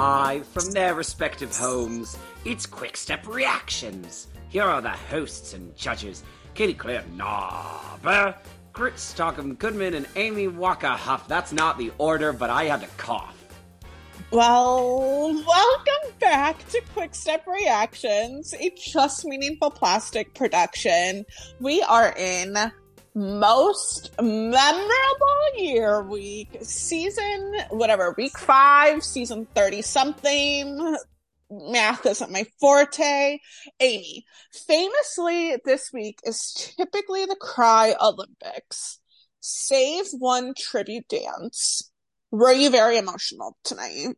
live from their respective homes. It's Quick Step Reactions. Here are the hosts and judges Katie Claire Narber, Chris Stockham Goodman, and Amy Walker Huff. That's not the order, but I had to cough. Well, welcome back to Quick Step Reactions, a just meaningful plastic production. We are in most memorable year week, season whatever, week five, season 30 something. Math isn't my forte. Amy, famously, this week is typically the Cry Olympics. Save one tribute dance. Were you very emotional tonight?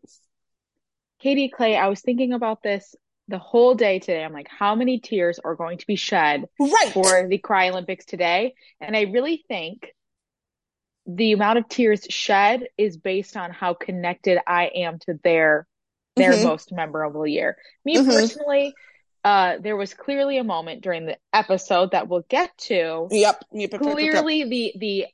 Katie Clay, I was thinking about this the whole day today. I'm like, how many tears are going to be shed Right. for the Cry Olympics today? And I really think the amount of tears shed is based on how connected I am to their their Mhm. most memorable year. Me Mhm. personally, uh, there was clearly a moment during the episode that we'll get to. Yep. Yep, yep, yep. Clearly, the the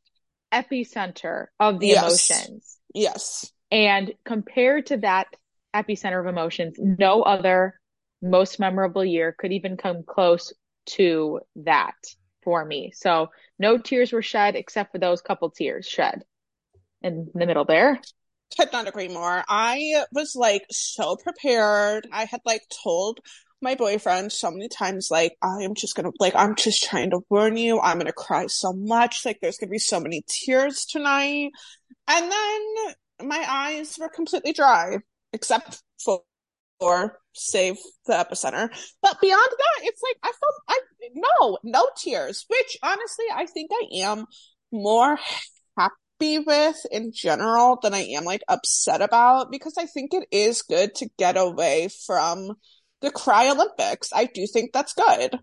epicenter of the Yes. emotions. Yes. And compared to that epicenter of emotions, no other most memorable year could even come close to that for me. So no tears were shed except for those couple tears shed in the middle there. Could not agree more. I was like so prepared. I had like told my boyfriend so many times, like, I am just gonna, like, I'm just trying to warn you. I'm gonna cry so much. Like, there's gonna be so many tears tonight. And then my eyes were completely dry, except for, for save the epicenter. But beyond that, it's like, I felt, I, no, no tears, which honestly, I think I am more happy with in general than I am like upset about because I think it is good to get away from the Cry Olympics. I do think that's good.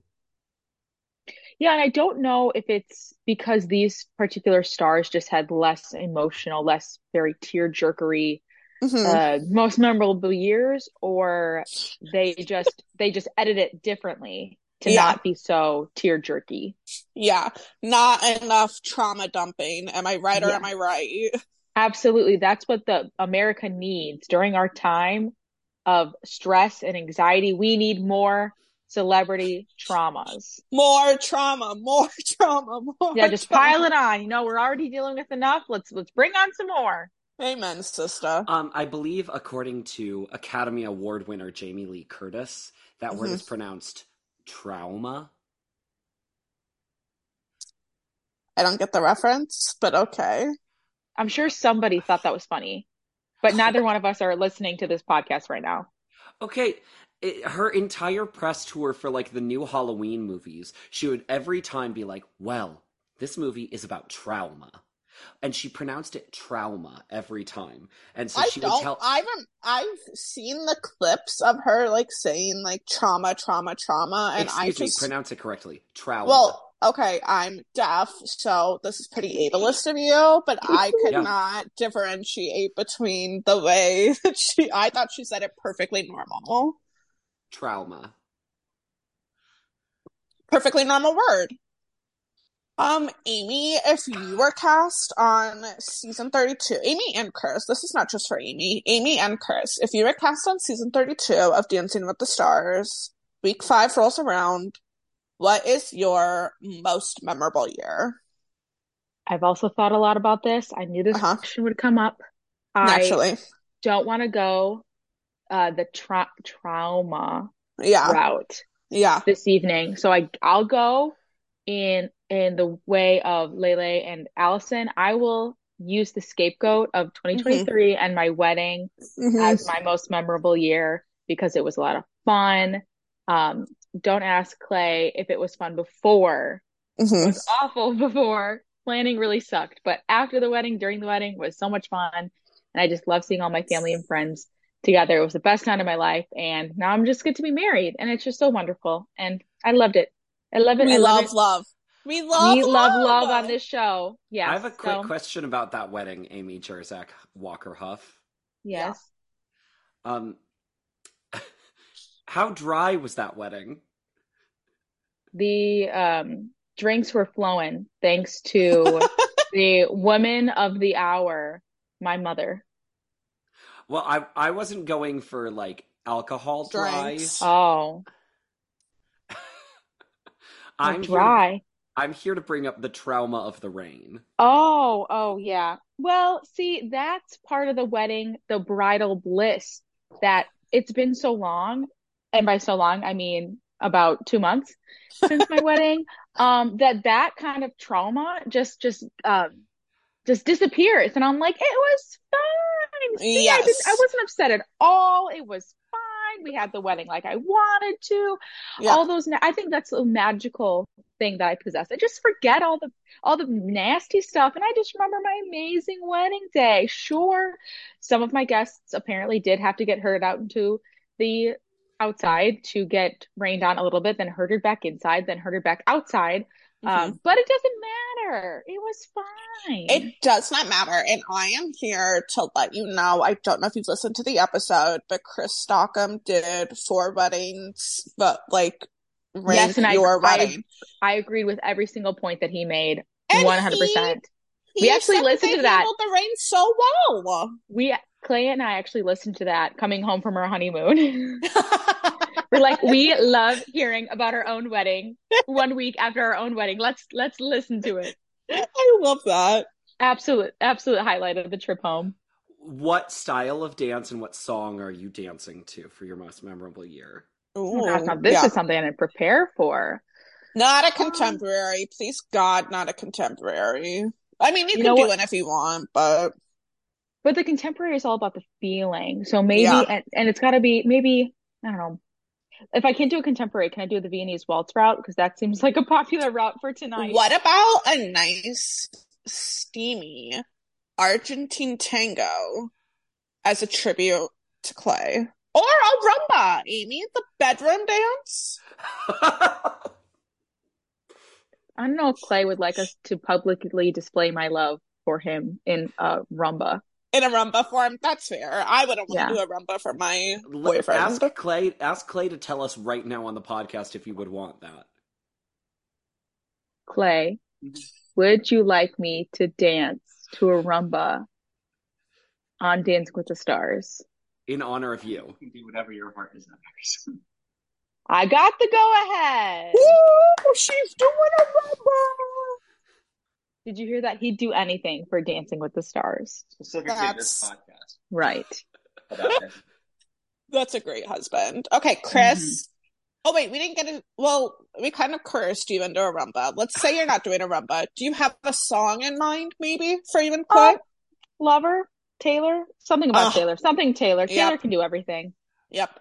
Yeah, and I don't know if it's because these particular stars just had less emotional, less very tear jerkery Mhm. uh most memorable years or they just they just edit it differently to Yeah. not be so tear jerky. yeah, not enough trauma dumping. Am I right or Yeah. am I right? Absolutely. That's what the America needs during our time of stress and anxiety. We need more celebrity traumas. More trauma, more trauma, more Yeah, just trauma. pile it on. You know, we're already dealing with enough. Let's let's bring on some more. Amen, sister. Um, I believe, according to Academy Award winner Jamie Lee Curtis, that word Mhm. is pronounced trauma. I don't get the reference, but okay. I'm sure somebody thought that was funny, but neither one of us are listening to this podcast right now. Okay, it, her entire press tour for like the new Halloween movies, she would every time be like, "Well, this movie is about trauma," and she pronounced it trauma every time. And so I she would don't. tell, I rem- I've seen the clips of her like saying like trauma, trauma, trauma, and I just me, pronounce it correctly, trauma." well, okay, I'm deaf, so this is pretty ableist of you, but I could Yeah. not differentiate between the way that she. I thought she said it perfectly normal, trauma. perfectly normal word. Um, Amy, if you were cast on season 32, Amy and Chris, this is not just for Amy, Amy and Chris, if you were cast on season 32 of Dancing with the Stars, week five rolls around, what is your most memorable year? I've also thought a lot about this. I knew this Uh-huh. question would come up. I don't want to go uh the tra- trauma Yeah. route Yeah. this evening. So I I'll go in in the way of Lele and Alyson. I will use the scapegoat of 2023 and my wedding Mhm. as my most memorable year because it was a lot of fun. Um, don't ask Clay if it was fun before. It Mhm. was awful before. Planning really sucked, but after the wedding, during the wedding was so much fun. And I just love seeing all my family and friends together. It was the best time of my life. And now I'm just good to be married. And it's just so wonderful. And I loved it. I love it. We I love love it. love. We love we love love love on this show. Yeah. I have a quick So, question about that wedding, Amy Jerzak Walker Huff. Yes. Um, how dry was that wedding? The um, drinks were flowing thanks to the woman of the hour, my mother. Well, I I wasn't going for like alcohol dry. Drinks. Oh, I'm here, dry. I'm here to bring up the trauma of the rain. Oh, oh yeah. Well, see, that's part of the wedding, the bridal bliss that it's been so long, and by so long, I mean about two months since my wedding, um, that that kind of trauma just just um just disappears. And I'm like, it was fine. See, I, didn't, I wasn't upset at all. It was fine. We had the wedding like I wanted to. Yeah. All those, na- I think that's a magical thing that I possess. I just forget all the all the nasty stuff, and I just remember my amazing wedding day. Sure, some of my guests apparently did have to get herded out into the outside to get rained on a little bit, then herded back inside, then herded back outside. Um, but it doesn't matter. It was fine. It does not matter. And I am here to let you know. I don't know if you've listened to the episode, but Chris Stockham did four weddings, but like Yes, and I- your I- wedding. I agreed with every single point that he made. One hundred percent. We actually listened to that. handled the rain so well. We Clay and I actually listened to that coming home from our honeymoon. We're like, we love hearing about our own wedding one week after our own wedding. Let's let's listen to it. I love that. Absolute absolute highlight of the trip home. What style of dance and what song are you dancing to for your most memorable year? Oh gosh, this yeah. is something I didn't prepare for. Not a um, contemporary. Please God, not a contemporary. I mean, you, You can do what? one if you want, but But the contemporary is all about the feeling. So maybe Yeah. and, and it's gotta be maybe I don't know. If I can't do a contemporary, can I do the Viennese waltz route? Because that seems like a popular route for tonight. what about a nice, steamy Argentine tango as a tribute to Clay? Or a rumba, Amy, the bedroom dance? I don't know if Clay would like us to publicly display my love for him in uh rumba. In a rumba form, that's fair. I wouldn't want Yeah. to do a rumba for my boyfriend. Ask Clay. Ask Clay to tell us right now on the podcast if you would want that. Clay, would you like me to dance to a rumba on Dancing with the Stars? In honor of you. You can do whatever your heart desires. I got the go ahead. Woo! She's doing a rumba! Did you hear that? He'd do anything for Dancing with the Stars. Specifically this That's- podcast. Right. That's a great husband. Okay, Chris. Mm-hmm. Oh wait, we didn't get it. Well, we kind of cursed you into a rumba. Let's say you're not doing a rumba. Do you have a song in mind, maybe, for even Clay? Oh, Lover, Taylor, something about Ugh. Taylor, something Taylor. Taylor Yep. can do everything. Yep.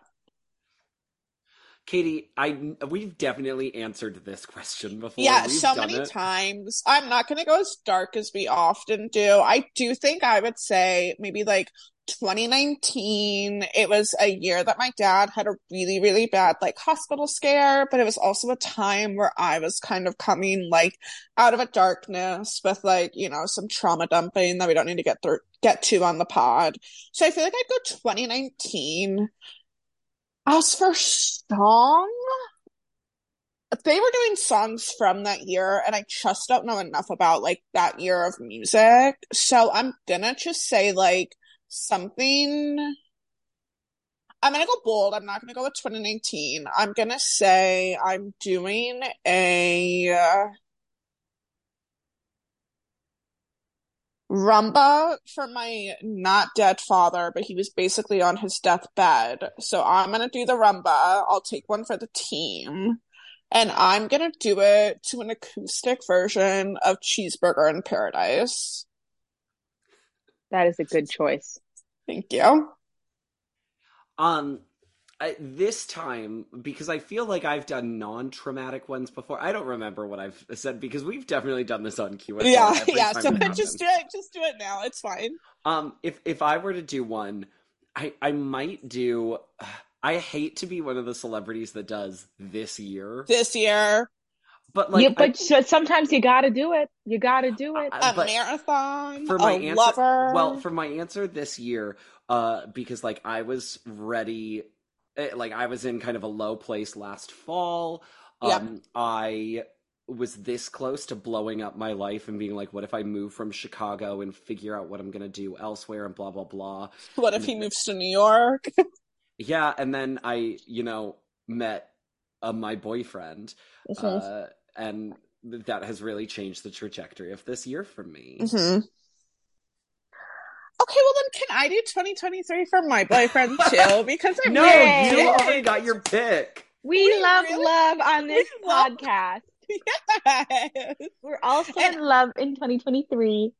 Katie, I we've definitely answered this question before. Yeah, We've so many it. times. I'm not going to go as dark as we often do. I do think I would say maybe like 2019. It was a year that my dad had a really, really bad like hospital scare, but it was also a time where I was kind of coming like out of a darkness with like, you know, some trauma dumping that we don't need to get through, get to on the pod. So I feel like I'd go 2019. As for song, they were doing songs from that year, and I just don't know enough about like that year of music. So I'm gonna just say like something. I'm gonna go bold. I'm not gonna go with 2019. I'm gonna say I'm doing a rumba for my not dead father, but he was basically on his deathbed. So I'm gonna do the rumba. I'll take one for the team. And I'm gonna do it to an acoustic version of Cheeseburger in Paradise. That is a good choice. Thank you. Um, I, this time because I feel like I've done non-traumatic ones before. I don't remember what I've said because we've definitely done this on QSL. Yeah, every yeah. So just do it. Just do it now. It's fine. Um, if if I were to do one, I I might do. I hate to be one of the celebrities that does this year, This year, but like, yeah, but so- sometimes you gotta do it. You gotta do it. I- a but marathon, for my a answer, lover. well, for my answer this year, uh, because like I was ready, like I was in kind of a low place last fall. Um, I was this close to blowing up my life and being like, what if I move from Chicago and figure out what I'm gonna do elsewhere and blah blah blah. What if he moves to New York? Yeah, and then I, you know, met uh, my boyfriend, Mhm. uh, and that has really changed the trajectory of this year for me. Mhm. Okay, well then, can I do 2023 for my boyfriend too? Because I No, Yay. you already got your pick. We, We love really- love on this love- podcast. Yes. We're also And- in love in 2023.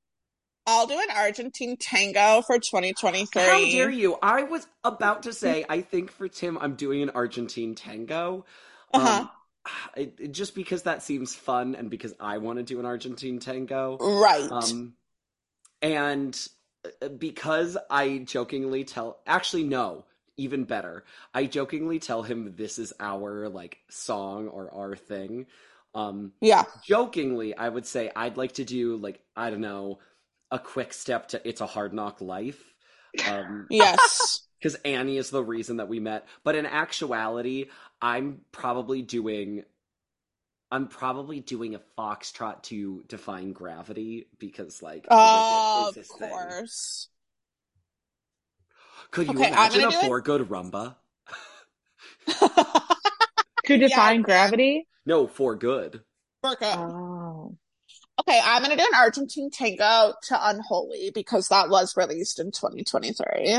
I'll do an Argentine tango for 2023. How dare you? I was about to say, I think for Tim, I'm doing an Argentine tango. Uh-huh. Um, it, it- just because that seems fun and because I want to do an Argentine tango. Right. Um, and because I jokingly tell, actually, no, even better. I jokingly tell him this is our like song or our thing. Um, yeah. jokingly, I would say I'd like to do like I don't know a quick step to "It's a Hard Knock Life." Um, Yes. because Annie is the reason that we met. But in actuality, I'm probably doing I'm probably doing a foxtrot to defying gravity because like of it's his thing. course. Could you Okay, imagine gonna a do it- for good rumba? To defying I- gravity? No, for good. Burka. Oh. Okay, I'm gonna do an Argentine tango to Unholy because that was released in 2023.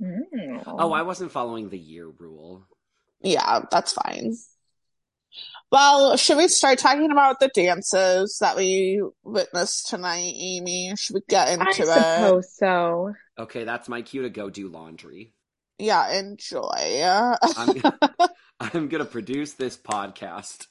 Mm. Oh, I wasn't following the year rule. Yeah, that's fine. Well, should we start talking about the dances that we witnessed tonight, Amy? Should we get I into it? suppose so. Okay, that's my cue to go do laundry. Yeah, enjoy. I'm I'm gonna produce this podcast.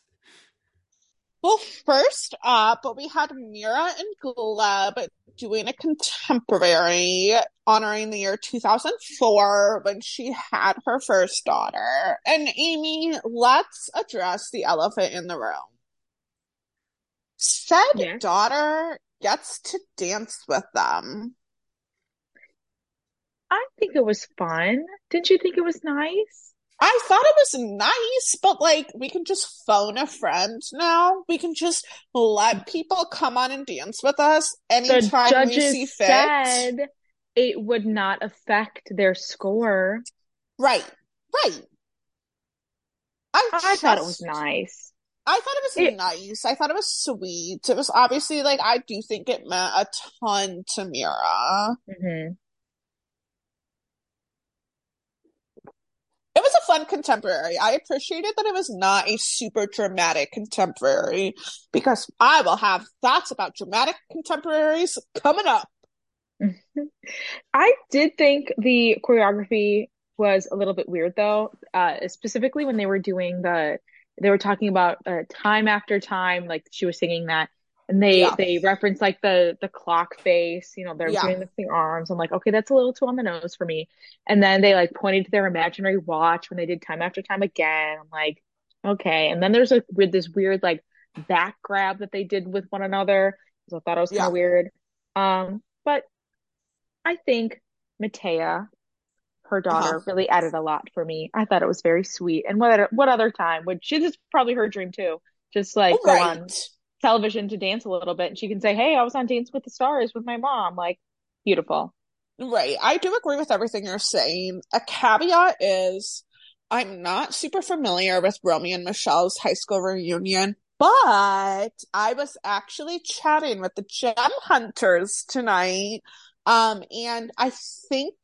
Well, first up, we had Mira and Gleb doing a contemporary honoring the year 2004 when she had her first daughter. And Amy, let's address the elephant in the room. Said daughter gets to dance with them. I think it was fun. Didn't you think it was nice? I thought it was nice, but like we can just phone a friend now. We can just let people come on and dance with us The anytime we see judges fit. said it would not affect their score. Right, right. I, I thought it was nice. I thought it was It- nice. I thought it was sweet. It was obviously like I do think it meant a ton to Mira. hmm It was a fun contemporary. I appreciated that it was not a super dramatic contemporary because I will have thoughts about dramatic contemporaries coming up. I did think the choreography was a little bit weird though, uh, specifically when they were doing the, they were talking about uh, time after time, like she was singing that, and they Yeah. they referenced like the the clock face, you know, they're Yeah. doing the thing arms. I'm like, okay, that's a little too on the nose for me. And then they like pointed to their imaginary watch when they did time after time again. I'm like, okay. And then there's a with this weird like back grab that they did with one another. So I thought it was kind of weird. Um, but I think Mattea, her daughter, Uh-huh. really added a lot for me. I thought it was very sweet. And what what other time would she? This is probably her dream too. Just like go on Right. Television to dance a little bit, and she can say, "Hey, I was on Dance with the Stars with my mom." Like, beautiful. Right. I do agree with everything you're saying. A caveat is I'm not super familiar with Romy and Michele's high school reunion, but I was actually chatting with the Gem Hunters tonight. Um, and I think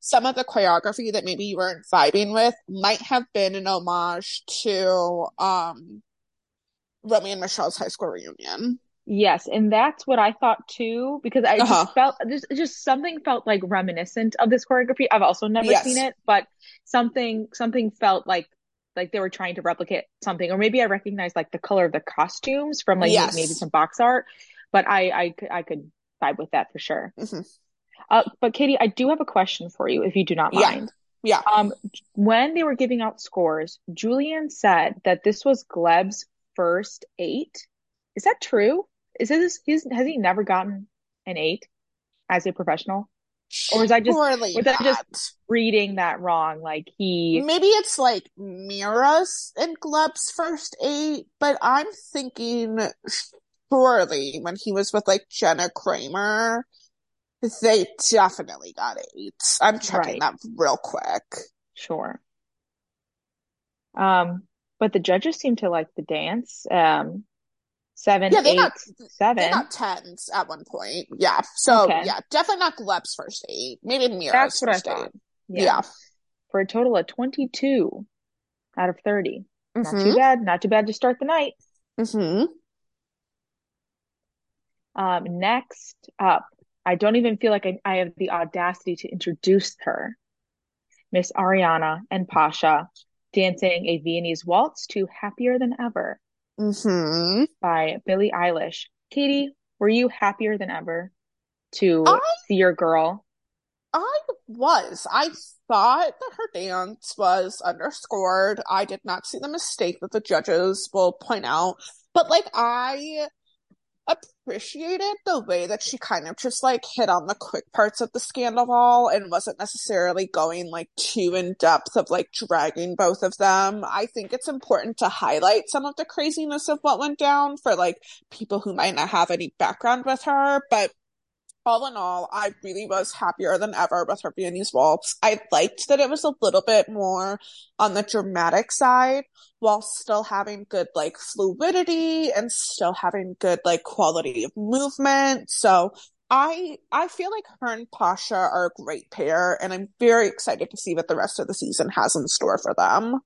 some of the choreography that maybe you weren't vibing with might have been an homage to um Romy and Michele's high school reunion. Yes, and that's what I thought too, because I Uh-huh. just felt just just something felt like reminiscent of this choreography. I've also never Yes. seen it, but something something felt like like they were trying to replicate something, or maybe I recognized like the color of the costumes from like Yes. maybe some box art, but I I could I could vibe with that for sure. Mhm. Uh, but Katie, I do have a question for you, if you do not Yeah. mind. Yeah. Um, when they were giving out scores, Julianne said that this was Gleb's first eight. Is that true? Is this he's has he never gotten an eight as a professional? Or is I just Surely was that just- reading that wrong? Like he Maybe it's like Mira's and Gleb's first eight, but I'm thinking surely when he was with like Jana Kramer, they definitely got eights. I'm checking Right. that real quick. Sure. Um, but the judges seem to like the dance. Um, seven, Yeah, they eight, got- seven. They got tens at one point. Yeah. So Okay. yeah, definitely not Gleb's first eight. Maybe Mira's That's what I thought. eight. Yeah. Yeah. For a total of 22 out of 30. Not Mhm. too bad. Not too bad to start the night. hmm Um, next up, I don't even feel like I, I have the audacity to introduce her. Miss Ariana and Pasha dancing a Viennese waltz to Happier Than Ever hmm by Billie Eilish. Katie, were you happier than ever to I- see your girl? I was. I thought that her dance was underscored. I did not see the mistake that the judges will point out. But like I appreciated the way that she kind of just like hit on the quick parts of the scandal and wasn't necessarily going like too in depth of like dragging both of them. I think it's important to highlight some of the craziness of what went down for like people who might not have any background with her, but all in all, I really was happier than ever with her Viennese waltz. I liked that it was a little bit more on the dramatic side while still having good like fluidity and still having good like quality of movement. So I I feel like her and Pasha are a great pair and I'm very excited to see what the rest of the season has in store for them.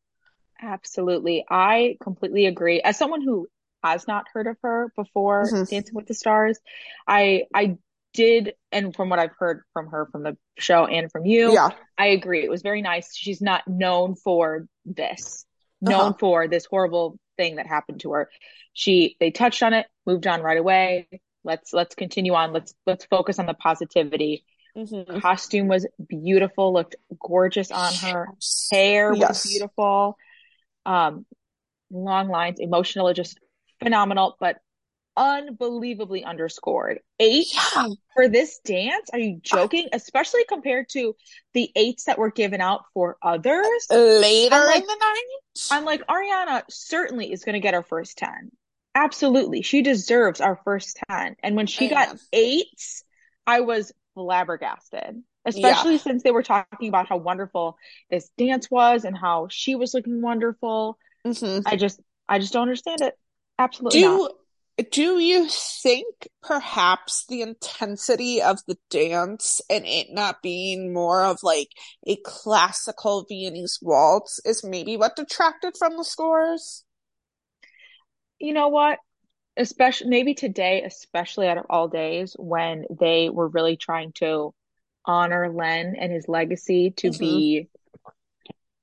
Absolutely. I completely agree. As someone who has not heard of her before Mhm. Dancing with the Stars, I I did, and from what I've heard from her from the show and from you, Yeah. I agree. It was very nice. She's not known for this, known Uh-huh. for this horrible thing that happened to her. She they touched on it, moved on right away. Let's let's continue on. Let's let's focus on the positivity. Mhm. Costume was beautiful, looked gorgeous on her. Hair was Yes. beautiful. Um, long lines, emotional, just phenomenal, but unbelievably underscored. Eight Yeah. for this dance? Are you joking? Especially compared to the eights that were given out for others. Later like- in the night. I'm like, Ariana certainly is going to get her first 10. Absolutely. She deserves our first 10. And when she got eights, I was flabbergasted, especially since they were talking about how wonderful this dance was and how she was looking wonderful. Mhm. I just, I just don't understand it. Absolutely. Do do you think perhaps the intensity of the dance and it not being more of like a classical Viennese waltz is maybe what detracted from the scores? You know what? Especially maybe today, especially out of all days, when they were really trying to honor Len and his legacy to Mhm. be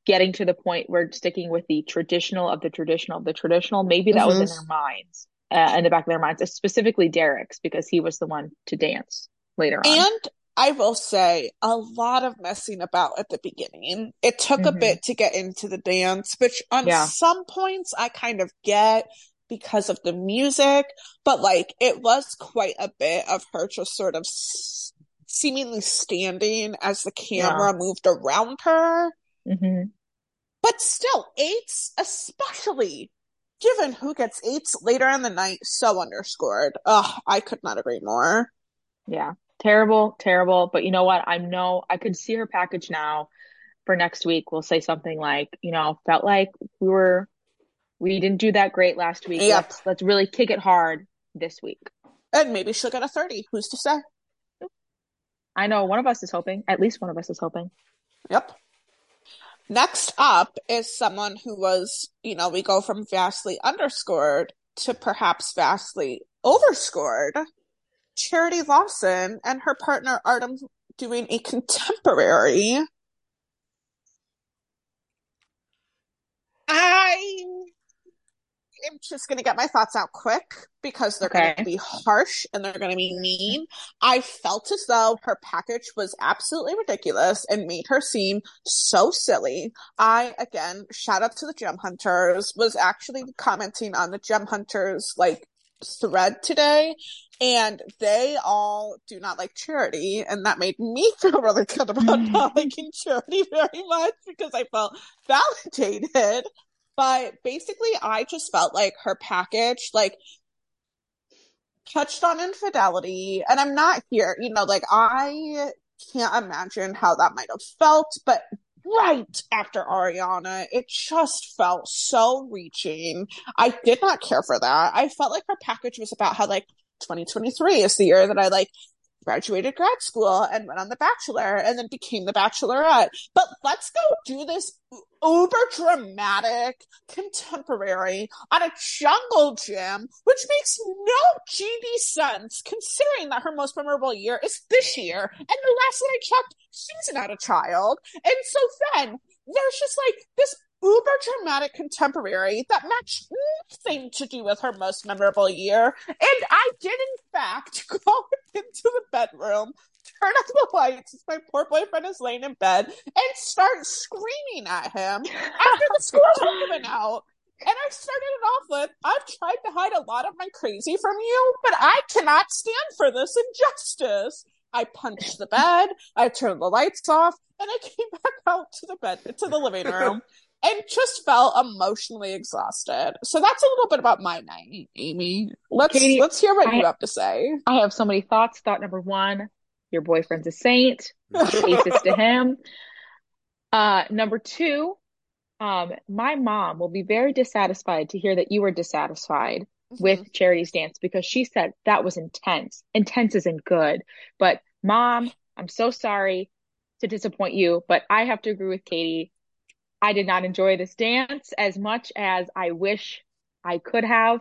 getting to the point where sticking with the traditional of the traditional of the traditional, maybe that was in Mhm. their minds, uh, in the back of their minds, specifically Derek's, because he was the one to dance later on. And I will say a lot of messing about at the beginning. It took a Mhm. bit to get into the dance, which on Yeah. some points I kind of get because of the music, but like it was quite a bit of her just sort of s- seemingly standing as the camera moved around her. hmm But still, eights, especially given who gets eights later in the night, so underscored. Ugh, I could not agree more. Yeah. Terrible, terrible. But you know what? I know I could see her package now for next week. We'll say something like, you know, felt like we were, we didn't do that great last week. Yep. Let's, let's really kick it hard this week. And maybe she'll get a 30. Who's to say? I know one of us is hoping, at least one of us is hoping. Yep. Next up is someone who was, you know, we go from vastly underscored to perhaps vastly overscored. Charity Lawson and her partner Artem doing a contemporary. I am just going to get my thoughts out quick because they're going to be harsh and they're going to be mean. I felt as though her package was absolutely ridiculous and made her seem so silly. I, again, shout out to the Gem Hunters, was actually commenting on the Gem Hunters, like, thread today and they all do not like charity and that made me feel really good about not liking charity very much because I felt validated. But basically I just felt like her package like touched on infidelity and I'm not here, you know, like I can't imagine how that might have felt, but right after Ariana. It just felt so reaching. I did not care for that. I felt like her package was about how like 2023 is the year that I like graduated grad school and went on The Bachelor and then became The Bachelorette. But let's go do this uber dramatic contemporary on a jungle gym, which makes no GD sense considering that her most memorable year is this year. And the last that I checked, she's not a child. And so then there's just like this uber dramatic contemporary that matched nothing to do with her most memorable year. And I did, in fact, go into the bedroom, turn off the lights as my poor boyfriend is laying in bed, and start screaming at him after the school went out. And I started it off with, I've tried to hide a lot of my crazy from you, but I cannot stand for this injustice. I punched the bed, I turned the lights off, and I came back out to the bed, to the living room and just felt emotionally exhausted. So that's a little bit about my night, Amy. Let's Katie, let's hear what I- you have to say. I have so many thoughts. Thought number one, your boyfriend's a saint. Cases to him. Uh, number two, um, my mom will be very dissatisfied to hear that you were dissatisfied with Charity's dance because she said that was intense. Intense isn't good. But mom, I'm so sorry to disappoint you, but I have to agree with Katie. I did not enjoy this dance as much as I wish I could have.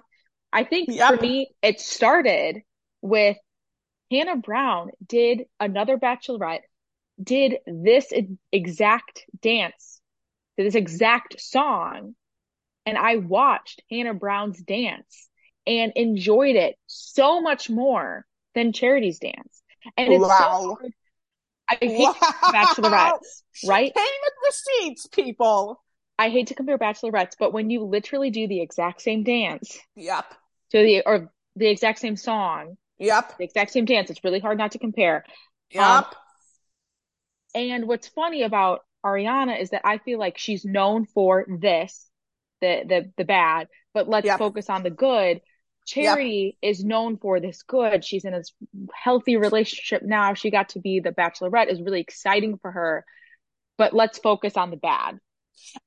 I think Yep. for me, it started with Hannah Brown did another bachelorette, did this exact dance to this exact song. And I watched Hannah Brown's dance and enjoyed it so much more than Charity's dance. And it's so Wow. hard. I hate bachelorettes, She right? Came with receipts, people. I hate to compare bachelorettes, but when you literally do the exact same dance Yep. to the or the exact same song, Yep. the exact same dance, it's really hard not to compare. Yep. Um, And what's funny about Ariana is that I feel like she's known for this, the the the bad, but let's Yep. focus on the good. Charity is known for this good. She's in this healthy relationship now. She got to be the bachelorette is really exciting for her. But let's focus on the bad. And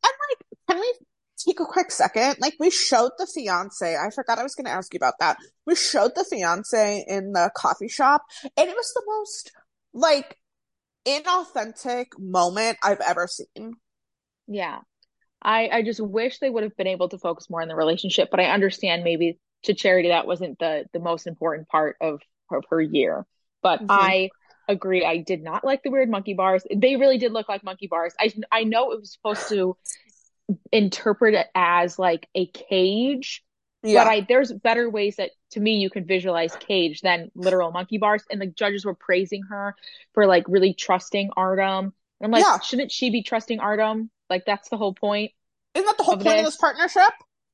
like, can we take a quick second? Like, we showed the fiance. I forgot I was going to ask you about that. We showed the fiance in the coffee shop, and it was the most like inauthentic moment I've ever seen. Yeah. I I just wish they would have been able to focus more on the relationship, but I understand maybe to Charity that wasn't the the most important part of of her year. But Mhm. I agree. I did not like the weird monkey bars. They really did look like monkey bars. I I know it was supposed to interpret it as like a cage, Yeah. but I there's better ways that to me you can visualize cage than literal monkey bars. And the judges were praising her for like really trusting Artem. And I'm like, Yeah. shouldn't she be trusting Artem? Like that's the whole point. Isn't that the whole of point of this. this partnership?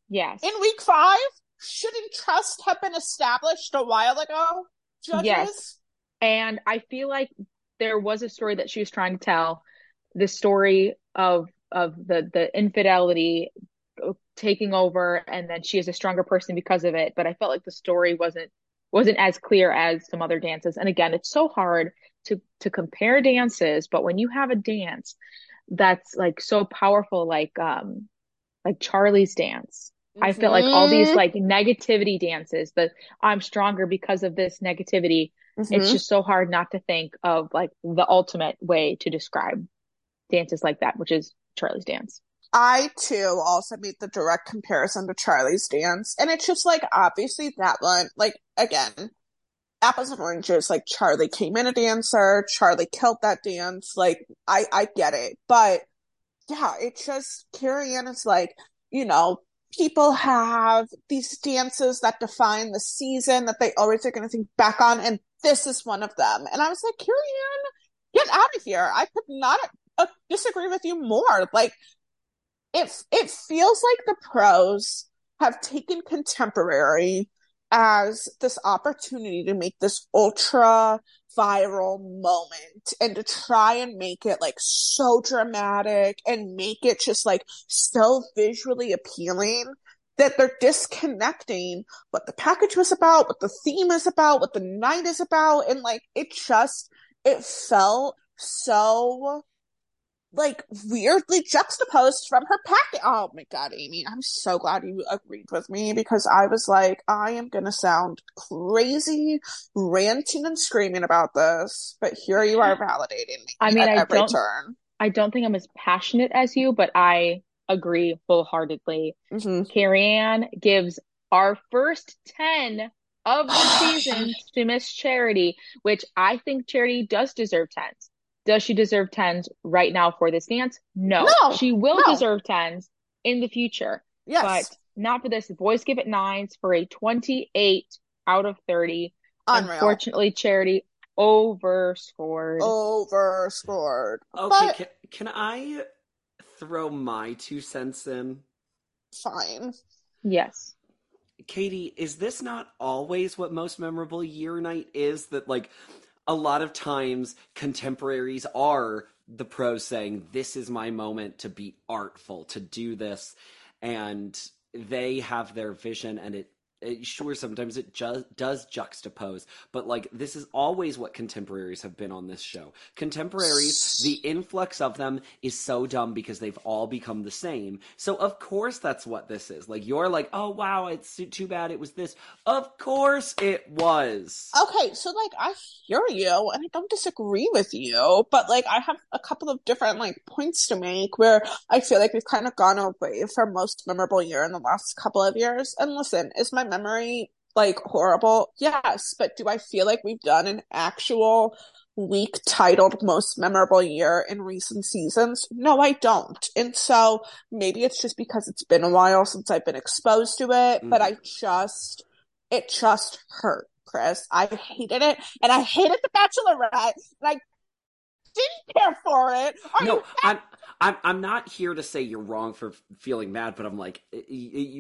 Yes. In week five, shouldn't trust have been established a while ago? Judges? Yes. And I feel like there was a story that she was trying to tell, the story of of the the infidelity taking over and then she is a stronger person because of it, but I felt like the story wasn't wasn't as clear as some other dances. And again, it's so hard to to compare dances, but when you have a dance that's like so powerful like um like Charli's dance I feel like all these Mhm. like negativity dances that I'm stronger because of this negativity. It's Mhm. just so hard not to think of like the ultimate way to describe dances like that, which is Charli's dance. I too also made the direct comparison to Charli's dance, and it's just like obviously that one, like again, apples and oranges. Like Charli came in a dancer, Charli killed that dance. Like I, I get it, but yeah, it's just Carrie Ann is like, you know, people have these dances that define the season that they always are going to think back on, and this is one of them. And I was like, Carrie get out of here! I could not uh, disagree with you more. Like it it feels like the pros have taken contemporary as this opportunity to make this ultra viral moment and to try and make it like so dramatic and make it just like so visually appealing that they're disconnecting what the package was about, what the theme is about, what the night is about, and like it just it felt so like weirdly juxtaposed from her packet. Oh my god, Amy, I'm so glad you agreed with me because I was like, I am gonna sound crazy, ranting and screaming about this, but here you are validating me I mean, at I every don't- turn. I don't think I'm as passionate as you, but I agree wholeheartedly. hmm Carrie Ann gives our first 10 of the season to Miss Charity, which I think Charity does deserve 10s. Does she deserve 10s right now for this dance? No. No, She will no. deserve 10s in the future, Yes. but not for this. The boys give it nines for a 28 out of 30. Unreal. Unfortunately, Charity overscored. Overscored. Okay, But can, can I throw my two cents in? fine. Yes. Katie, is this not always what most memorable year night is? That like a lot of times contemporaries are the pros saying, This is my moment to be artful, to do this, and they have their vision and it it, sure, sometimes it ju- does juxtapose, but like this is always what contemporaries have been on this show. Contemporaries, the influx of them is so dumb because they've all become the same. So of course that's what this is. Like you're like, oh wow, it's too- too bad it was this. Of course it was. Okay, so like I hear you and I don't disagree with you, but like I have a couple of different like points to make where I feel like we've kind of gone away from most memorable year in the last couple of years. And listen, is my memory like horrible? Yes, but do I feel like we've done an actual week titled most memorable year in recent seasons? No, I don't. And so maybe it's just because it's been a while since I've been exposed to it, but I mm. just it just hurt, Chris. I hated it, and I hated The Bachelorette, and I didn't care for it. Are no, I'm, I'm I'm not here to say you're wrong for feeling mad, but I'm like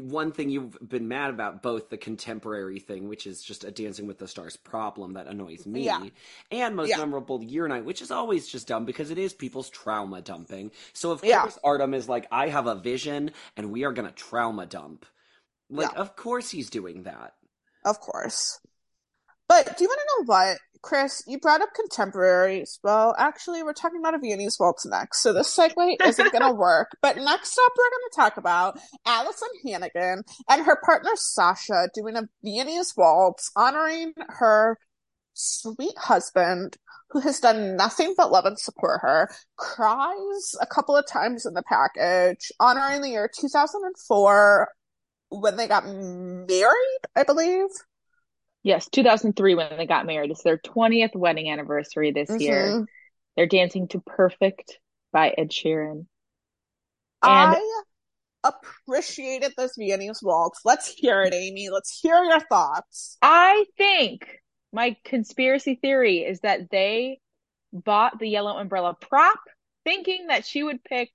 one thing you've been mad about both the contemporary thing, which is just a Dancing with the Stars problem that annoys me, Yeah. and most Yeah. memorable year night, which is always just dumb because it is people's trauma dumping. So of Yeah. course Artem is like, I have a vision, and we are gonna trauma dump. Like, of course he's doing that. Of course. But do you want to know what, Chris? You brought up contemporaries. Well, actually, we're talking about a Viennese waltz next, so this segue isn't going to work. But next up, we're going to talk about Alyson Hannigan and her partner Sasha doing a Viennese waltz honoring her sweet husband who has done nothing but love and support her, cries a couple of times in the package, honoring the year 2004 when they got married, I believe. Yes, 2003 when they got married. It's their 20th wedding anniversary this year. Mhm. They're dancing to Perfect by Ed Sheeran. I appreciated this Viennese waltz. Let's hear it, Amy. Let's hear your thoughts. I think my conspiracy theory is that they bought the yellow umbrella prop thinking that she would pick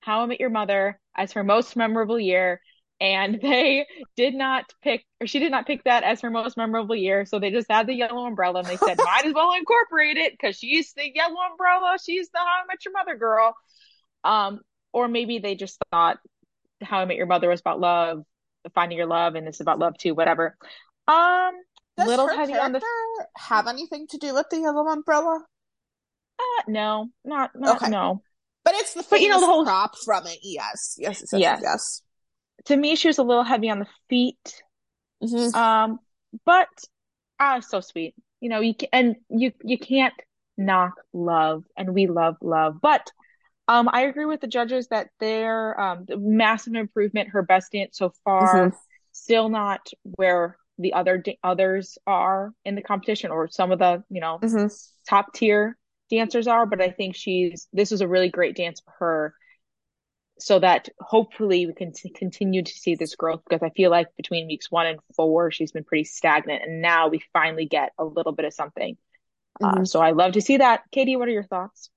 How I Met Your Mother as her most memorable year. And they did not pick, or she did not pick that as her most memorable year. So they just had the yellow umbrella and they said, might as well incorporate it because she's the yellow umbrella. She's the How I Met Your Mother girl. Um, or maybe they just thought How I Met Your Mother was about love, finding your love, and this is about love too, whatever. Um, Does little her heavy on the character have anything to do with the yellow umbrella? Uh, no, not not Okay. no. But it's the But you know, the whole- prop from it. Yes, yes, yes, yes. Yes. yes. To me, she was a little heavy on the feet. Mhm. Um, but ah, so sweet. You know, you can, and you you can't knock love, and we love love. But um, I agree with the judges that they're um massive improvement. Her best dance so far, Mhm. still not where the other da- others are in the competition, or some of the you know Mhm. top tier dancers are, but I think she's this was a really great dance for her so that hopefully we can t- continue to see this growth because I feel like between weeks one and four she's been pretty stagnant and now we finally get a little bit of something. Uh, Mhm. so I love to see that. Katie, what are your thoughts?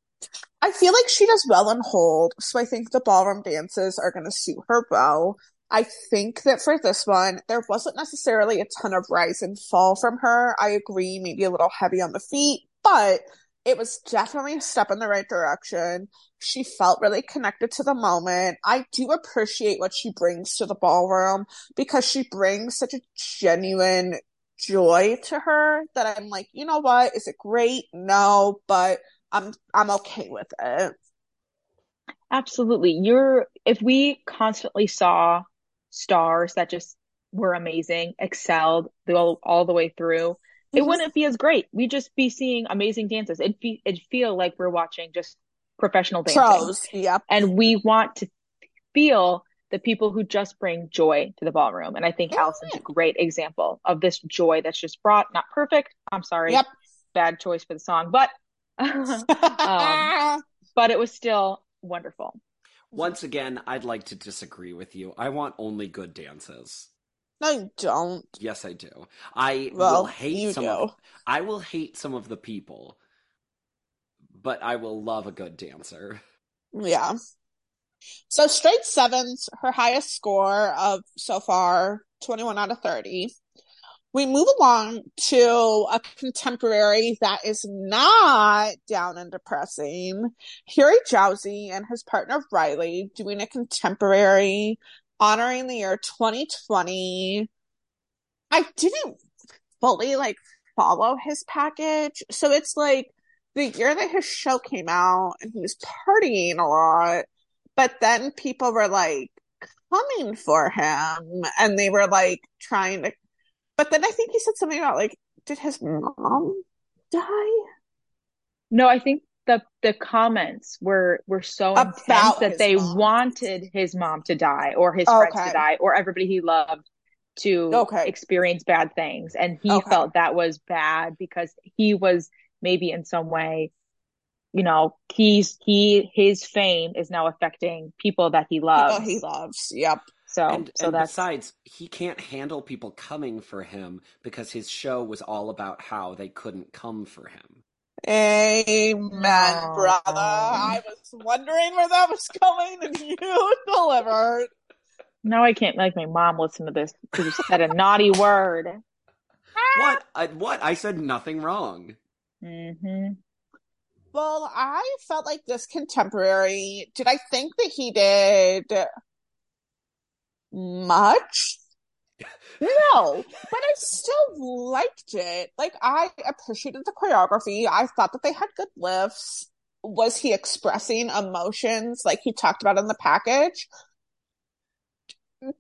I feel like she does well in hold, so I think the ballroom dances are going to suit her well. I think that for this one, there wasn't necessarily a ton of rise and fall from her. I agree, maybe a little heavy on the feet, but it was definitely a step in the right direction. She felt really connected to the moment. I do appreciate what she brings to the ballroom because she brings such a genuine joy to her that I'm like, you know what? Is it great? No, but I'm I'm okay with it. Absolutely. You're if we constantly saw stars that just were amazing, excelled all, all the way through, it Mhm. wouldn't be as great. We'd just be seeing amazing dances. It'd be it'd feel like we're watching just professional dancing. Pros, yep. And we want to feel the people who just bring joy to the ballroom. And I think Yeah. Alyson's a great example of this joy that's just brought, not perfect. I'm sorry. Yep. Bad choice for the song, but um, but it was still wonderful. Once again, I'd like to disagree with you. I want only good dances. No, you don't. Yes, I do. I Well, will hate some of I will hate some of the people, but I will love a good dancer. Yeah. So straight sevens, her highest score of so far, 21 out of 30. We move along to a contemporary that is not down and depressing. Harry Jowsey and his partner Rylee doing a contemporary honoring the year 2020. I didn't fully like follow his package. So it's like the year that his show came out and he was partying a lot, but then people were like coming for him and they were like trying to but then I think he said something about like, did his mom die? No, I think the the comments were were so About intense that they mom. wanted his mom to die or his friends to die or everybody he loved to Okay. experience bad things. And he Okay. felt that was bad because he was maybe in some way, you know, he's he his fame is now affecting people that he loves. People he loves. Yep. So and so and besides, he can't handle people coming for him because his show was all about how they couldn't come for him. Amen, Aw. brother. I was wondering where that was going and you delivered. now I can't make my mom listen to this because you said a naughty word. What? I, what? I said nothing wrong. hmm Well, I felt like this contemporary, did I think that he did much? No, but I still liked it. Like, I appreciated the choreography. I thought that they had good lifts. Was he expressing emotions like he talked about in the package?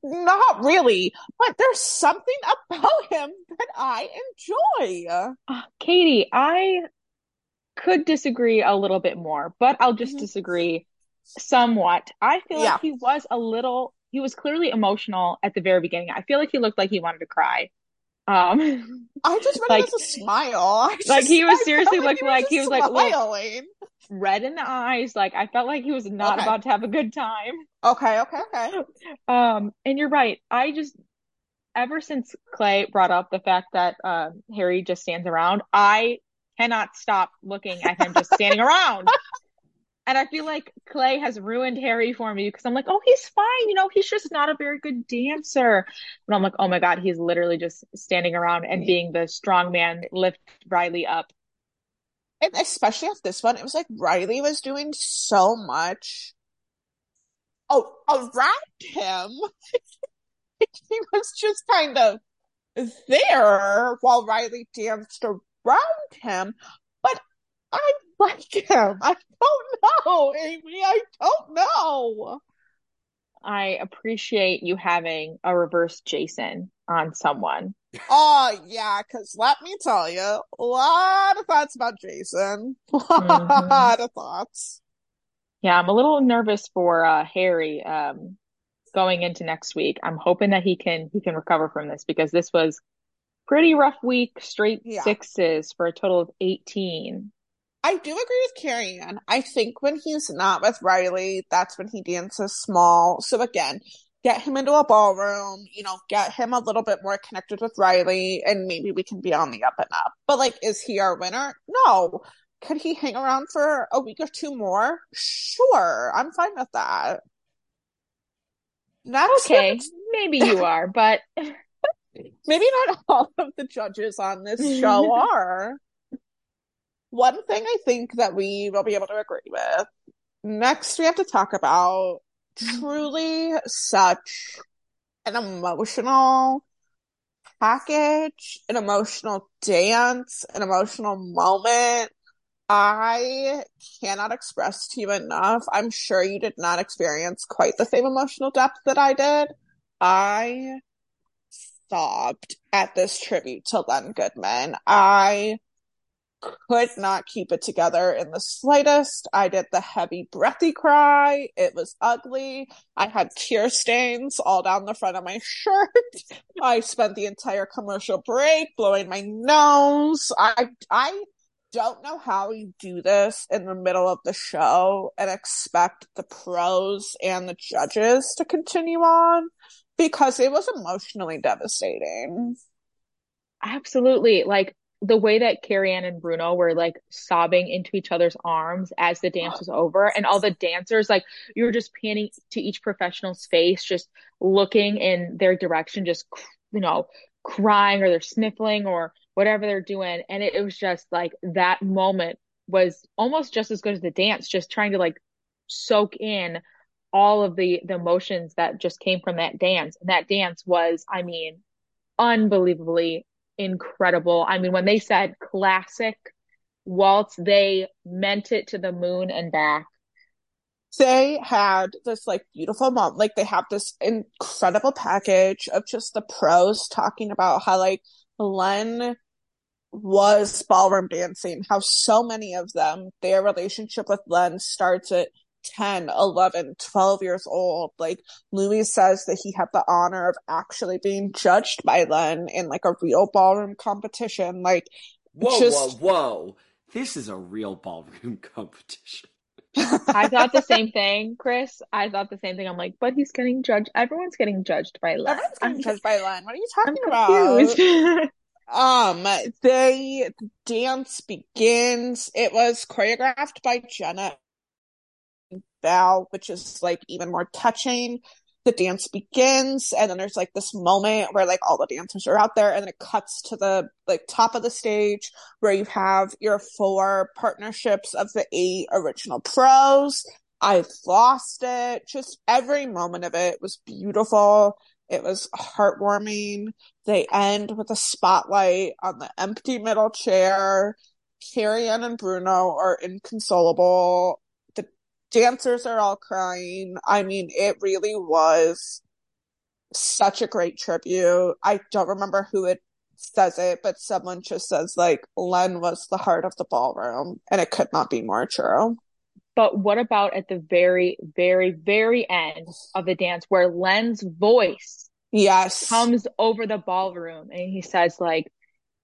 Not really, but there's something about him that I enjoy. Uh, Katie, I could disagree a little bit more, but I'll just Mhm. disagree somewhat. I feel Yeah. like he was a little, he was clearly emotional at the very beginning. I feel like he looked like he wanted to cry. Um, I just read Like- a smile. Like he was seriously looked like he was like, look, smiling. red in the eyes. Like I felt like he was not Okay. about to have a good time. Okay, okay, okay. Um, and you're right. I just, ever since Clay brought up the fact that uh, Harry just stands around, I cannot stop looking at him just standing around. And I feel like Clay has ruined Harry for me because I'm like, oh, he's fine. You know, he's just not a very good dancer. But I'm like, oh my God, he's literally just standing around and being the strong man, lift Rylee up. And especially with this one, it was like Rylee was doing so much. Oh, around him. he was just kind of there while Rylee danced around him. But I like him. I don't know, Amy. I don't know. I appreciate you having a reverse Jason on someone. Oh, yeah, because let me tell you, a lot of thoughts about Jason. A Mhm. lot of thoughts. Yeah, I'm a little nervous for uh, Harry um, going into next week. I'm hoping that he can he can recover from this because this was pretty rough week, straight Yeah. sixes for a total of 18. I do agree with Carrie Ann. I think when he's not with Rylee, that's when he dances small. So again, get him into a ballroom, you know, get him a little bit more connected with Rylee, and maybe we can be on the up and up. But like, is he our winner? No. Could he hang around for a week or two more? Sure. I'm fine with that. Next, Okay, maybe you are, but maybe not all of the judges on this show are. One thing I think that we will be able to agree with. Next, we have to talk about truly such an emotional package, an emotional dance, an emotional moment. I cannot express to you enough. I'm sure you did not experience quite the same emotional depth that I did. I sobbed at this tribute to Len Goodman. I could not keep it together in the slightest. I did the heavy, breathy cry. It was ugly. I had tear stains all down the front of my shirt. I spent the entire commercial break blowing my nose. I, I don't know how you do this in the middle of the show and expect the pros and the judges to continue on because it was emotionally devastating. absolutely like the way that Carrie Ann and Bruno were like sobbing into each other's arms as the dance was over, and all the dancers, like you were just panning to each professional's face, just looking in their direction, just you know, crying or they're sniffling or whatever they're doing. And it, it was just like that moment was almost just as good as the dance, just trying to like soak in all of the the emotions that just came from that dance. And that dance was, I mean, unbelievably incredible. I mean, when they said classic waltz, they meant it to the moon and back. They had this like beautiful moment. Like they have this incredible package of just the pros talking about how like Len was ballroom dancing, how so many of them, their relationship with Len starts at 10, 11, 12 years old. Like Louis says that he had the honor of actually being judged by Len in like a real ballroom competition. Like Whoa, just whoa, whoa. This is a real ballroom competition. I thought the same thing, Chris. I thought the same thing. I'm like, but he's getting judged. Everyone's getting judged by Len. Everyone's getting I'm, judged by Len. What are you I'm talking about? Um, they the dance begins. It was choreographed by Jenna Val, which is like even more touching. The dance begins, and then there's like this moment where like all the dancers are out there, and then it cuts to the like top of the stage where you have your four partnerships of the eight original pros. I lost it. Just every moment of it was beautiful. It was heartwarming. They end with a spotlight on the empty middle chair. Carrie Ann and Bruno are inconsolable. Dancers are all crying. I mean, it really was such a great tribute. I don't remember who it says it, but someone just says like Len was the heart of the ballroom, and it could not be more true. But what about at the very, very, very end of the dance where Len's voice Yes. comes over the ballroom and he says, like,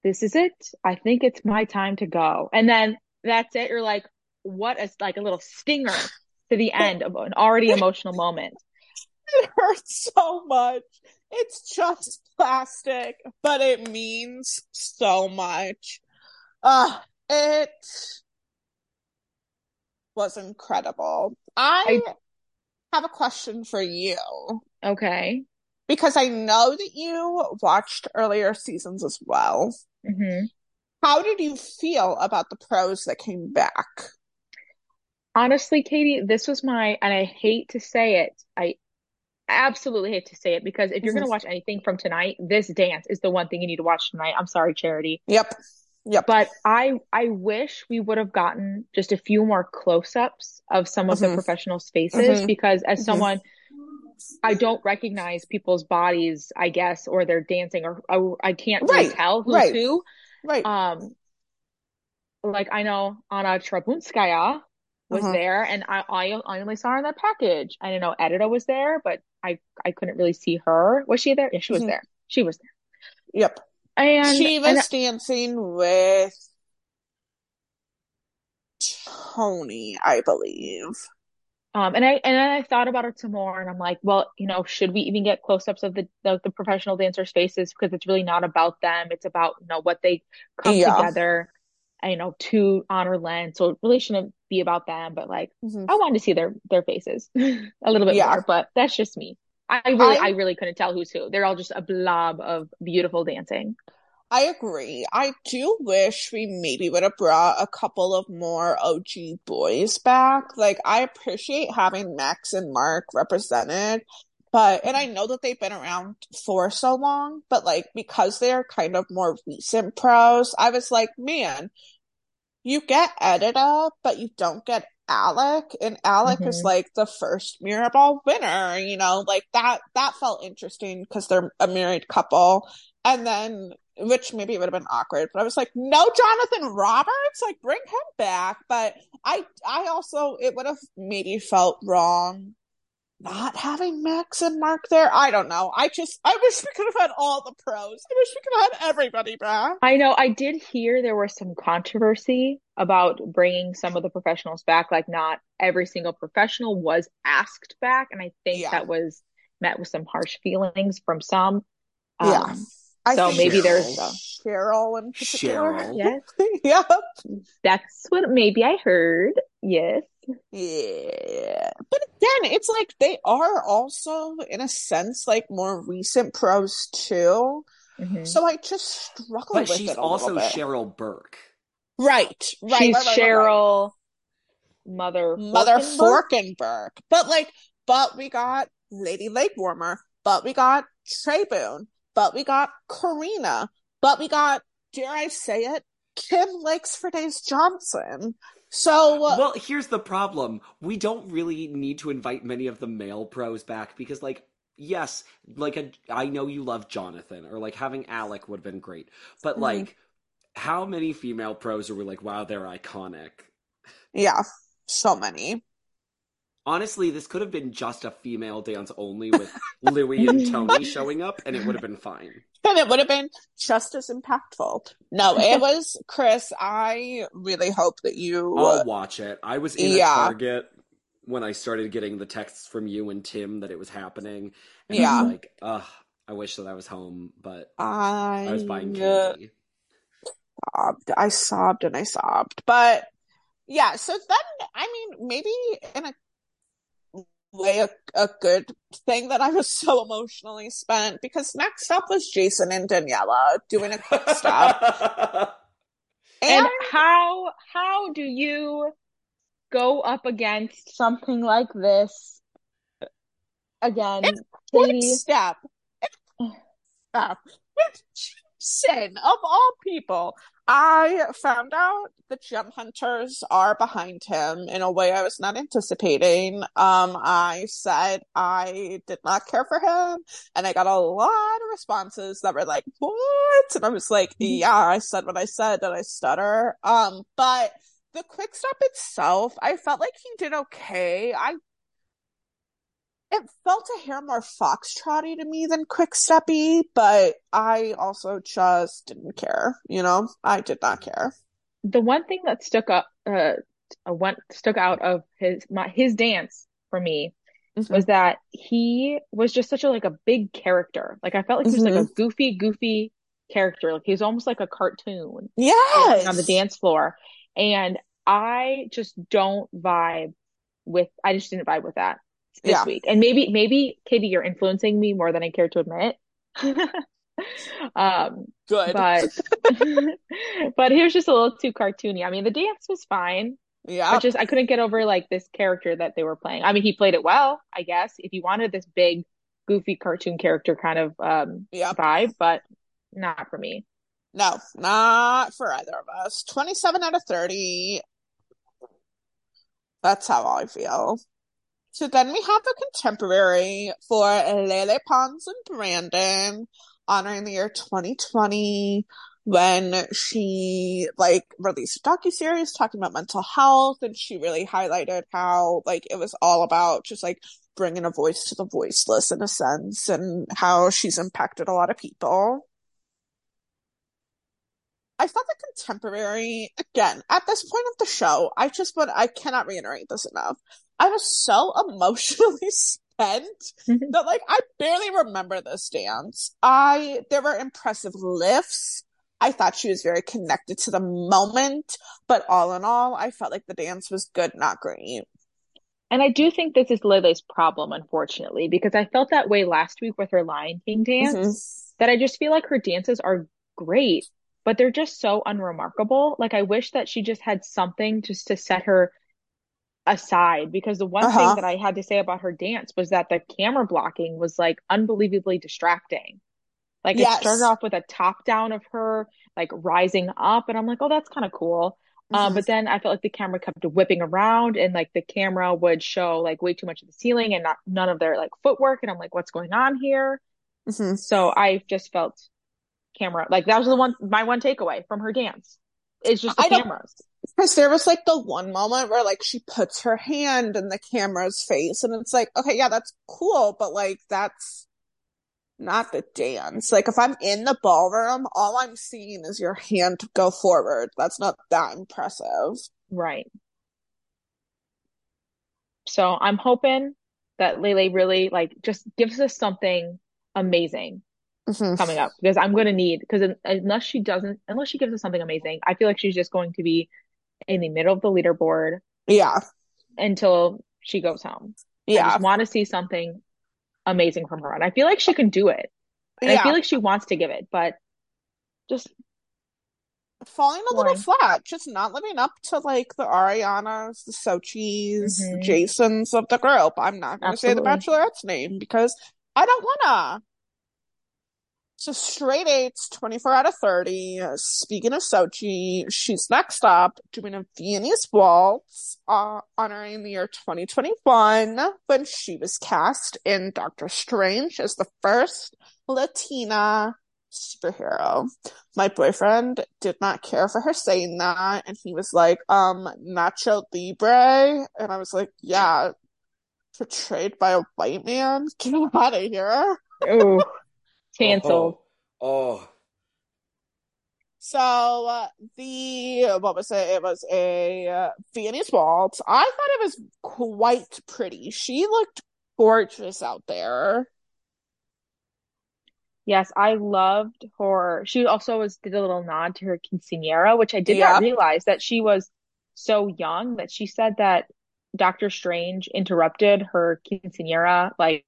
this is it. I think it's my time to go. And then that's it. You're like, what a like a little stinger to the end of an already emotional moment. It hurts so much. It's just plastic, but it means so much. Uh, it was incredible. I have a question for you Okay. because I know that you watched earlier seasons as well. hmm How did you feel about the pros that came back? Honestly, Katie, this was my, and I hate to say it, I absolutely hate to say it because if you're going to watch anything from tonight, this dance is the one thing you need to watch tonight. I'm sorry, Charity. Yep. Yep. But I I wish we would have gotten just a few more close-ups of some of the Mhm. professionals' faces Mhm. because as Mhm. someone I don't recognize people's bodies, I guess, or they're dancing or, or I can't really Right, tell who's right. who. Right. Um like I know Anna Trebunskaya was Mhm. there and I, I I only saw her in that package. I didn't know Edyta was there, but I I couldn't really see her. Was she there? Yeah, she was Mhm. there. She was there. Yep. And she and was dancing with Tony, I believe. Um, and I and then I thought about it some more, and I'm like, well, you know, should we even get close-ups of the the, the professional dancers' faces because it's really not about them. It's about you know what they come Yeah. together, and, you know, to honor Len. So it really shouldn't be about them. But like, Mhm. I wanted to see their their faces a little bit Yeah. more. But that's just me. I really, I- I really couldn't tell who's who. They're all just a blob of beautiful dancing. I agree. I do wish we maybe would have brought a couple of more OG boys back. Like, I appreciate having Max and Mark represented, but, and I know that they've been around for so long, but like, because they're kind of more recent pros, I was like, man, you get Edyta, but you don't get Alec, and Alec is Mhm. like the first Mirrorball winner, you know, like that, that felt interesting because they're a married couple. And then, which maybe it would have been awkward, but I was like, no, Jonathan Roberts, like bring him back. But I, I also, it would have maybe felt wrong not having Max and Mark there. I don't know. I just, I wish we could have had all the pros. I wish we could have had everybody back. I know I did hear there was some controversy about bringing some of the professionals back. Like, not every single professional was asked back, and I think Yeah. that was met with some harsh feelings from some. Yeah. Um, I So think maybe there's some- Cheryl in particular. Cheryl. yes, yeah. that's what maybe I heard. Yes. Yeah. But again, it's like they are also, in a sense, like more recent pros too. Mhm. So I just struggle But with she's also. Cheryl Burke. Right, right, She's right, right, right. Cheryl, Mother Mother Forkenberg? Forkenberg. But like, but we got Lady Lake Warmer, but we got Trey Boone, but we got Karina, but we got, dare I say it, Kym Lakes for Days Johnson. So Well, here's the problem. We don't really need to invite many of the male pros back because, like, yes, like, a, I know you love Jonathan, or like having Alec would have been great. But, Mhm. like, how many female pros are we like, wow, they're iconic? yeah, so many. Honestly, this could have been just a female dance only with Louie and Tony showing up, and it would have been fine. And it would have been just as impactful. No, it was Chris. I really hope that you. I'll watch it. I was in Yeah. a Target when I started getting the texts from you and Tim that it was happening. And I Yeah. was like, ugh, I wish that I was home, but I, I was buying candy. sobbed. I sobbed and I sobbed. But yeah, so then I mean, maybe in a way a, a good thing that I was so emotionally spent because next up was Jason and Daniella doing a quick step. And And how how do you go up against something like this again, quick Katie? step. Step. With Jason, of all people. I found out the gem hunters are behind him in a way I was not anticipating. Um, I said I did not care for him, and I got a lot of responses that were like, "What?" And I was like, "Yeah, I said what I said. Did I stutter?" Um, but the quick step itself, I felt like he did okay. I it felt a hair more foxtrotty to me than quick steppy, but I also just didn't care. You know, I did not care. The one thing that stuck up uh uh, one stuck out of his my his dance for me was that he was just such a like a big character. Like I felt like he was like a goofy, goofy character. Like he was almost like a cartoon Yes, on the dance floor. And I just don't vibe with I just didn't vibe with that this Yeah. week. And maybe maybe Katie, you're influencing me more than I care to admit. um Good. but but he was just a little too cartoony. I mean the dance was fine. yeah, But just I couldn't get over like this character that they were playing. I mean he played it well, I guess, if you wanted this big goofy cartoon character kind of um yeah. vibe, but not for me. No, not for either of us. 27 out of 30. That's how I feel. So then we have the contemporary for Lele Pons and Brandon, honoring the year 2020 when she like released a docuseries talking about mental health and she really highlighted how like it was all about just like bringing a voice to the voiceless in a sense and how she's impacted a lot of people. I thought the contemporary, again, at this point of the show, I just would, I cannot reiterate this enough. I was so emotionally spent Mhm. that like I barely remember this dance. I, there were impressive lifts. I thought she was very connected to the moment, but all in all, I felt like the dance was good, not great. And I do think this is Lele's problem, unfortunately, because I felt that way last week with her Lion King Mhm. dance, that I just feel like her dances are great, but they're just so unremarkable. Like I wish that she just had something just to set her aside because the one thing Uh-huh. that I had to say about her dance was that the camera blocking was like unbelievably distracting. Like it started off with a top down of her like rising up, and I'm like, oh, that's kind of cool. Um, Mhm. but then I felt like the camera kept whipping around, and like the camera would show like way too much of the ceiling and not none of their like footwork, and I'm like, what's going on here? Mhm. So I just felt camera like that was the one my one takeaway from her dance. It's just the I cameras. because there was like the one moment where like she puts her hand in the camera's face and it's like, okay, yeah, that's cool, but like that's not the dance. Like if I'm in the ballroom, all I'm seeing is your hand go forward. That's not that impressive. Right. So I'm hoping that Lele really like just gives us something amazing Mhm. coming up because I'm going to need because unless she doesn't unless she gives us something amazing, I feel like she's just going to be in the middle of the leaderboard Yeah. until she goes home. Yeah. I just want to see something amazing from her, and I feel like she can do it, and I feel like she wants to give it, but just Falling a little flat, just not living up to like the Arianas, the Xochitls, the hmm Jasons of the group. I'm not going to say the Bachelorette's name because I don't wanna. So straight eights, 24 out of 30. Speaking of Xochitl, she's next up doing a Viennese waltz, uh, honoring the year 2021 when she was cast in Doctor Strange as the first Latina superhero. My boyfriend did not care for her saying that, and he was like, um, Nacho Libre. And I was like, yeah, portrayed by a white man? Get him out of here. Ooh, canceled. Oh, oh. So uh, the what was it? It was a uh, Viennese waltz. I thought it was quite pretty. She looked gorgeous out there. Yes, I loved her. She also was did a little nod to her quinceañera, which I did Yeah. not realize that she was so young that she said that Doctor Strange interrupted her quinceañera like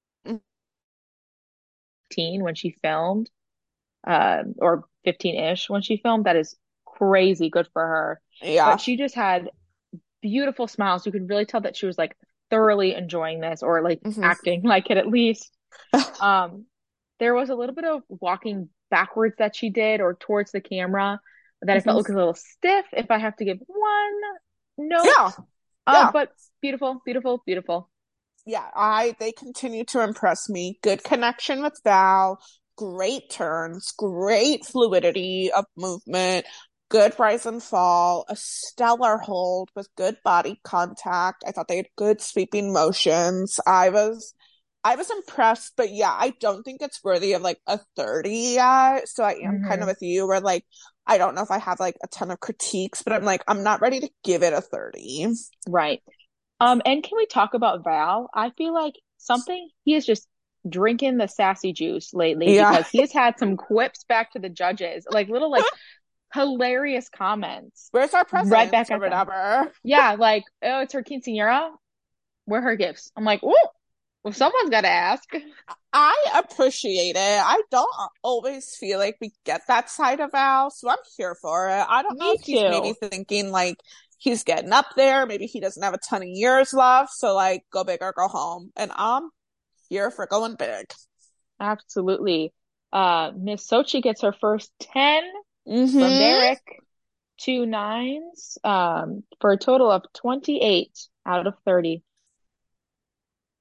Mm. teen when she filmed, um, or 15-ish when she filmed. That is crazy good for her. Yeah. But she just had beautiful smiles. You could really tell that she was like thoroughly enjoying this or like Mhm. acting like it at least. Um, there was a little bit of walking backwards that she did or towards the camera that I felt Mhm. looked a little stiff if I have to give one note. Yeah. Uh, Yeah. but beautiful, beautiful, beautiful. Yeah. I they continue to impress me. Good connection with Val. Great turns. Great fluidity of movement. Good rise and fall. A stellar hold with good body contact. I thought they had good sweeping motions. I was I was impressed, but yeah, I don't think it's worthy of like a 30 yet. So I am kind of hmm with you where like I don't know if I have like a ton of critiques, but I'm like I'm not ready to give it a 30. Right. Um, and can we talk about Val? I feel like something he is just drinking the sassy juice lately Yeah. because he has had some quips back to the judges, like little like hilarious comments Where's our president? right back at whatever? Yeah, like, oh, it's her quinceañera. Where her gifts? I'm like, ooh, well, someone's got to ask. I appreciate it. I don't always feel like we get that side of Val, so I'm here for it. I don't know Me if he's maybe thinking like he's getting up there, maybe he doesn't have a ton of years left, so like go big or go home. And I'm here for going big. Absolutely. Uh, Miss Xochitl gets her first 10 from Mm-hmm. Derek, two nines, um, for a total of 28 out of 30.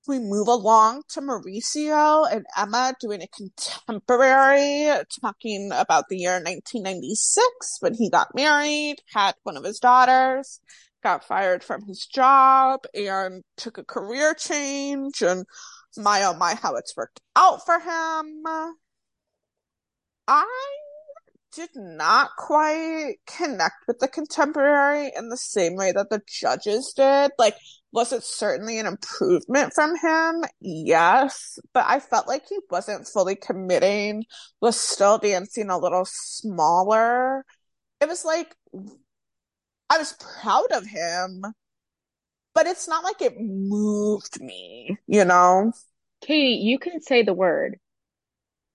We move along to Mauricio and Emma doing a contemporary, talking about the year 1996 when he got married, had one of his daughters, got fired from his job, and took a career change. And my oh my, how it's worked out for him. I did not quite connect with the contemporary in the same way that the judges did. Like, was it certainly an improvement from him? Yes, but I felt like he wasn't fully committing, was still dancing a little smaller. It was like, I was proud of him, but it's not like it moved me, you know? Katie, you can say the word.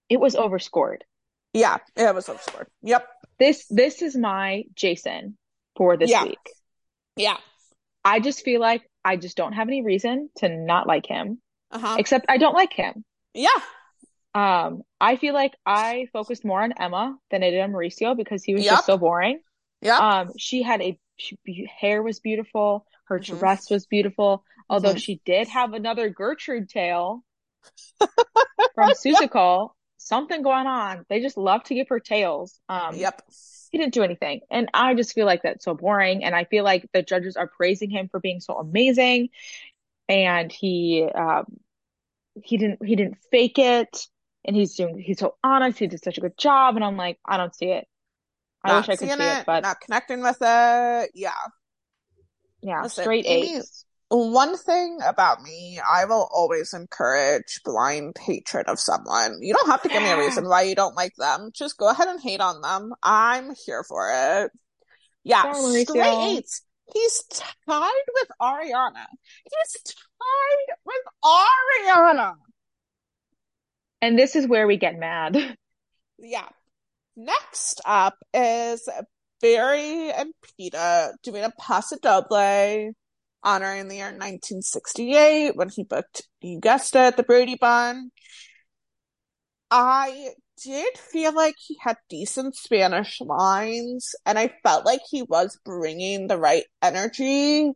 It was overscored. Yeah, it was overscored. Yep. This this is my Jason for this Yeah. week. Yeah. I just feel like I just don't have any reason to not like him, Uh-huh. except I don't like him. Yeah. Um, I feel like I focused more on Emma than I did on Mauricio because he was Yep. just so boring. Yep. Um, she had a she, hair was beautiful, her Mhm. dress was beautiful, although Mhm. she did have another Gertrude tail from Seussical. Something going on. They just love to give her tails. Um, Yep. he didn't do anything. And I just feel like that's so boring. And I feel like the judges are praising him for being so amazing. And he um he didn't he didn't fake it. And he's doing he's so honest. He did such a good job. And I'm like, I don't see it. I Not wish I could see it, but not connecting with it. Yeah. yeah, Listen, straight Amy- A's. One thing about me, I will always encourage blind hatred of someone. You don't have to give me a reason why you don't like them. Just go ahead and hate on them. I'm here for it. Yeah, Sorry, straight eights. He's tied with Ariana. He's tied with Ariana. And this is where we get mad. Yeah. Next up is Barry and Peta doing a Paso Doble, honoring the year 1968 when he booked, you it, the Brady Bunch. I did feel like he had decent Spanish lines, and I felt like he was bringing the right energy.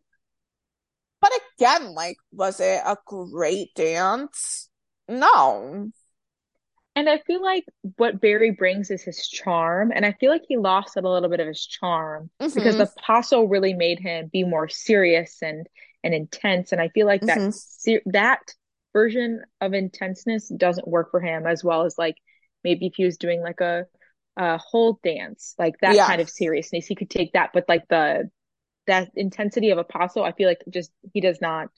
But again, like, was it a great dance? No. And I feel like what Barry brings is his charm. And I feel like he lost a little bit of his charm because Mhm. the paso really made him be more serious and and intense. And I feel like that Mhm. ser- that version of intenseness doesn't work for him as well as like maybe if he was doing like a a whole dance, like that Yeah. kind of seriousness, he could take that. But like the that intensity of apostle, I feel like just he does not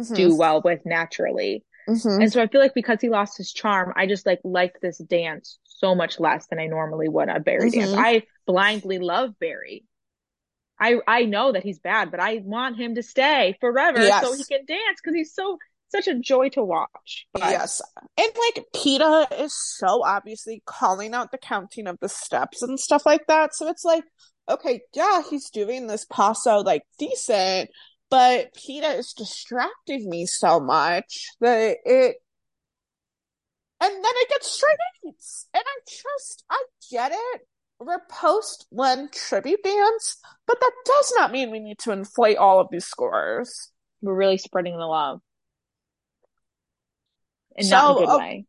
Mhm. do well with naturally. Mhm. And so I feel like because he lost his charm, I just like liked this dance so much less than I normally would a Barry dance. Mhm. I blindly love Barry. I I know that he's bad, but I want him to stay forever Yes. so he can dance because he's so such a joy to watch. But Yes. And like Peta is so obviously calling out the counting of the steps and stuff like that. So it's like, okay, yeah, he's doing this paso like decent, but Peta is distracting me so much that it and then it gets straight A's. And I just I get it. We're post Len tribute dance, but that does not mean we need to inflate all of these scores. we're really spreading the love. And not in So, a good uh, way.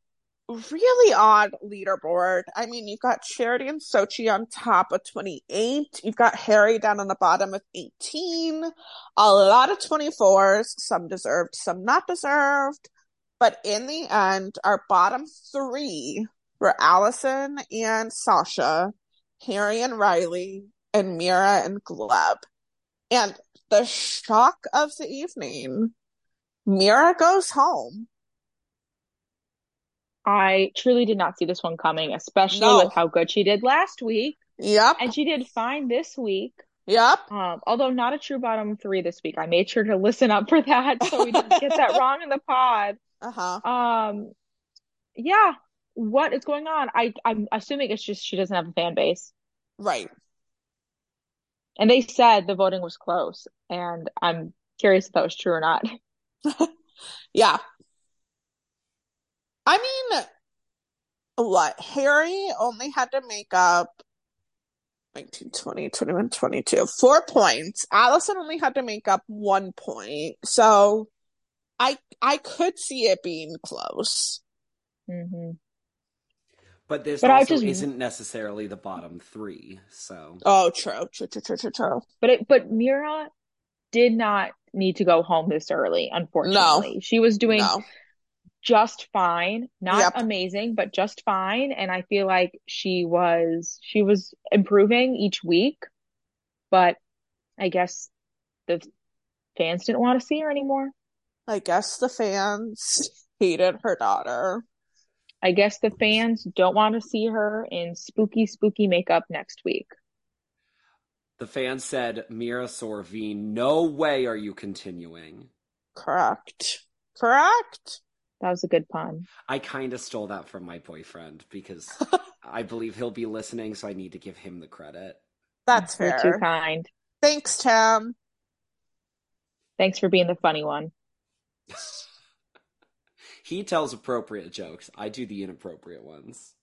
Really odd leaderboard. I mean, you've got Charity and Xochitl on top of 28. You've got Harry down on the bottom of 18. A lot of 24s, some deserved, some not deserved. But in the end, our bottom three were Alyson and Sasha, Harry and Rylee, and Mira and Gleb. And the shock of the evening, Mira goes home. I truly did not see this one coming, especially No. with how good she did last week. Yep. And she did fine this week. Yep. Um, although not a true bottom three this week. I made sure to listen up for that so we didn't get that wrong in the pod. Uh-huh. Um, yeah, what is going on? I I'm assuming it's just she doesn't have a fan base. Right. And they said the voting was close, and I'm curious if that was true or not. Yeah. I mean, what? Harry only had to make up 19, 20, 21, 22. Four points. Alyson only had to make up one point. So I I could see it being close. hmm But this But I also just- isn't necessarily the bottom three. So Oh, true. True, true, true, true, true. But it, but Mira did not need to go home this early, unfortunately. She was doing No. Just fine, not Yep. amazing, but just fine. And I feel like she was she was improving each week, but I guess the fans didn't want to see her anymore. I guess the fans hated her daughter. I guess the fans don't want to see her in spooky, spooky makeup next week. The fan said, Mira Sorvine, no way are you continuing. Correct. Correct. That was a good pun. I kind of stole that from my boyfriend because I believe he'll be listening, so I need to give him the credit. That's You're too kind. Thanks, Tim. Thanks for being the funny one. He tells appropriate jokes. I do the inappropriate ones.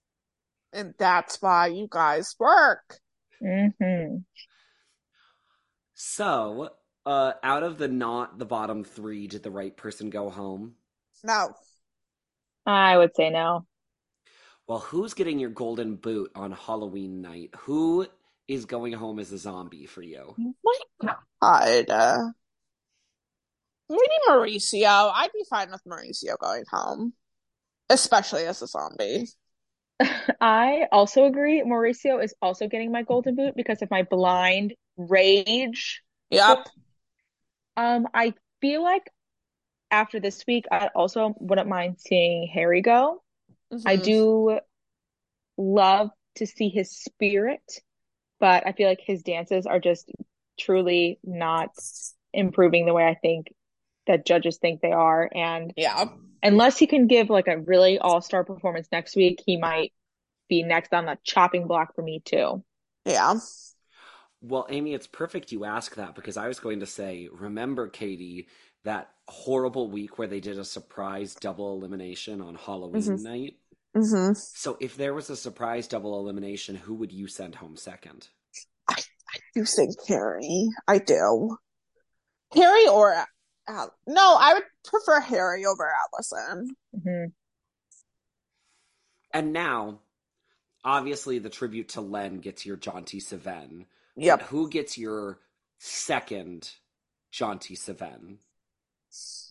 And that's why you guys work. hmm So, uh, out of the not the bottom three, did the right person go home? No. I would say no. Well, who's getting your golden boot on Halloween night? Who is going home as a zombie for you? My God. Uh, maybe Mauricio. I'd be fine with Mauricio going home, especially as a zombie. I also agree. Mauricio is also getting my golden boot because of my blind rage. Yep. Um, I feel like after this week, I also wouldn't mind seeing Harry go. I Mhm. do love to see his spirit, but I feel like his dances are just truly not improving the way I think that judges think they are. And Yeah. unless he can give like a really all-star performance next week, he might be next on the chopping block for me too. Yeah. Well, Amy, it's perfect you ask that because I was going to say, remember, Katie, that horrible week where they did a surprise double elimination on Halloween Mhm. night? hmm So, if there was a surprise double elimination, who would you send home second? I I do think Harry. I do. Harry or Al- no, I would prefer Harry over Alyson. hmm And now, obviously, the tribute to Len gets your Jaunty Seven. Yep. Who gets your second Jaunty Seven?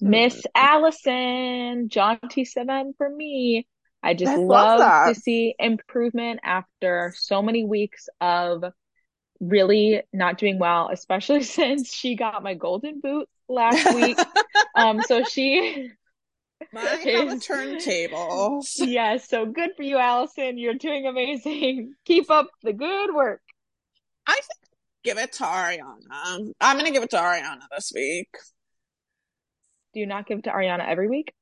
Miss Alyson, Jaunty Seven for me. I just I love love to see improvement after so many weeks of really not doing well, especially since she got my golden boot last week. Um, so she, Mine have a is- turntable. yeah, so good for you, Alyson. You're doing amazing. Keep up the good work. I think give it to Ariana. I'm gonna give it to Ariana this week. Do you not give it to Ariana every week?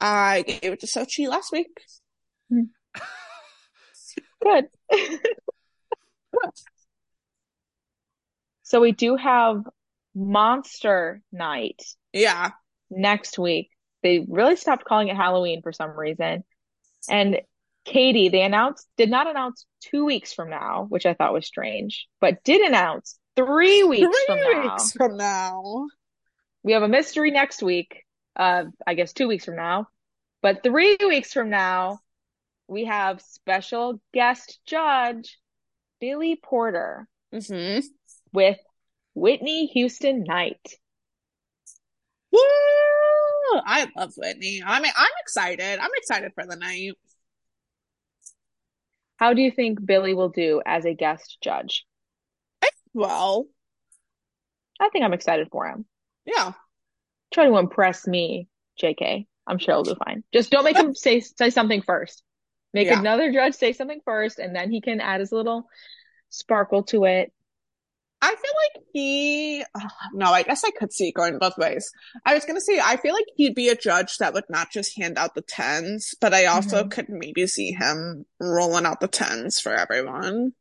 I gave it to Xochitl last week. Hmm. Good. So we do have Monster Night Yeah. next week. They really stopped calling it Halloween for some reason. And Katie, they announced, did not announce two weeks from now, which I thought was strange, but did announce three weeks Three from now. weeks from now. We have a mystery next week. Uh, I guess two weeks from now. But three weeks from now, we have special guest judge Billy Porter Mm-hmm. with Whitney Houston Night. Woo! I love Whitney. I mean, I'm excited. I'm excited for the night. How do you think Billy will do as a guest judge? Well, I think I'm excited for him. Yeah. Try to impress me, JK. I'm sure he'll do fine. Just don't make him say say something first. Make Yeah. another judge say something first, and then he can add his little sparkle to it. I feel like he, ugh, no, I guess I could see it going both ways. I was gonna say, I feel like he'd be a judge that would not just hand out the tens, but I also Mhm. could maybe see him rolling out the tens for everyone.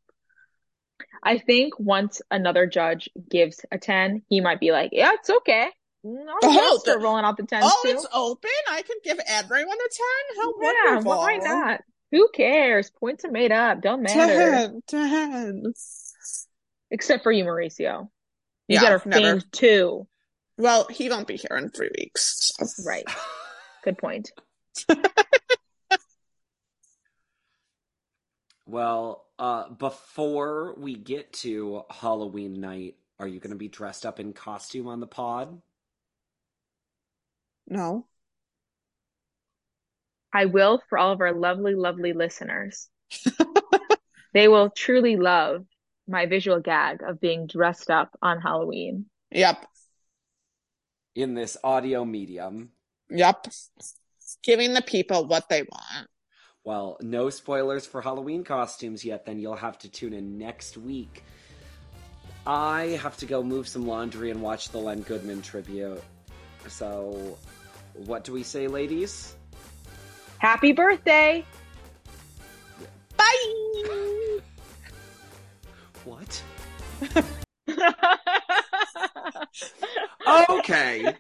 I think once another judge gives a 10, he might be like, yeah, it's okay. I'll Oh, the- rolling out the 10s Oh, too. it's open. I can give everyone a 10. How Yeah, wonderful. why not? Who cares? Points are made up. Don't matter. 10, 10. Except for you, Mauricio. You Yeah, got our never. two. Well, he won't be here in three weeks. so. Right. Good point. Well, uh, before we get to Halloween night, are you going to be dressed up in costume on the pod? No. I will for all of our lovely, lovely listeners. They will truly love my visual gag of being dressed up on Halloween. Yep. In this audio medium? Yep. Giving the people what they want. Well, no spoilers for Halloween costumes yet, then you'll have to tune in next week I have to go move some laundry and watch the Len Goodman tribute. So, what do we say, ladies? Happy birthday! Bye. What? Okay.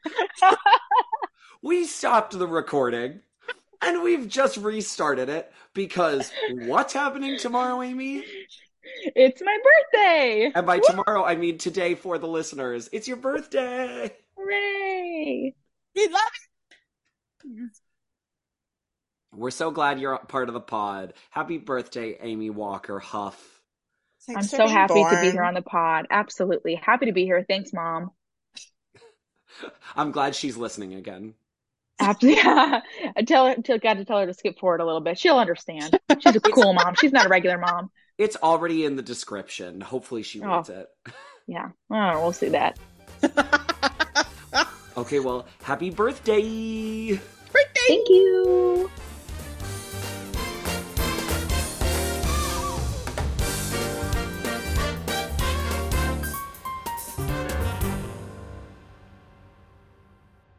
we stopped the recording and we've just restarted it because what's happening tomorrow, Amy? it's my birthday! And by tomorrow, I mean today for the listeners. It's your birthday. Hooray! We love it. We're so glad you're part of the pod. Happy birthday, Amy Walker Huff. I'm so being happy to be here on the pod. Absolutely. Happy to be here. Thanks, Mom. I'm glad she's listening again. Absolutely. I tell her, tell, got to tell her to skip forward a little bit. She'll understand. She's a cool mom. She's not a regular mom. It's already in the description. Hopefully, she Oh. reads it. Yeah. Oh, we'll see that. Okay, well, happy birthday!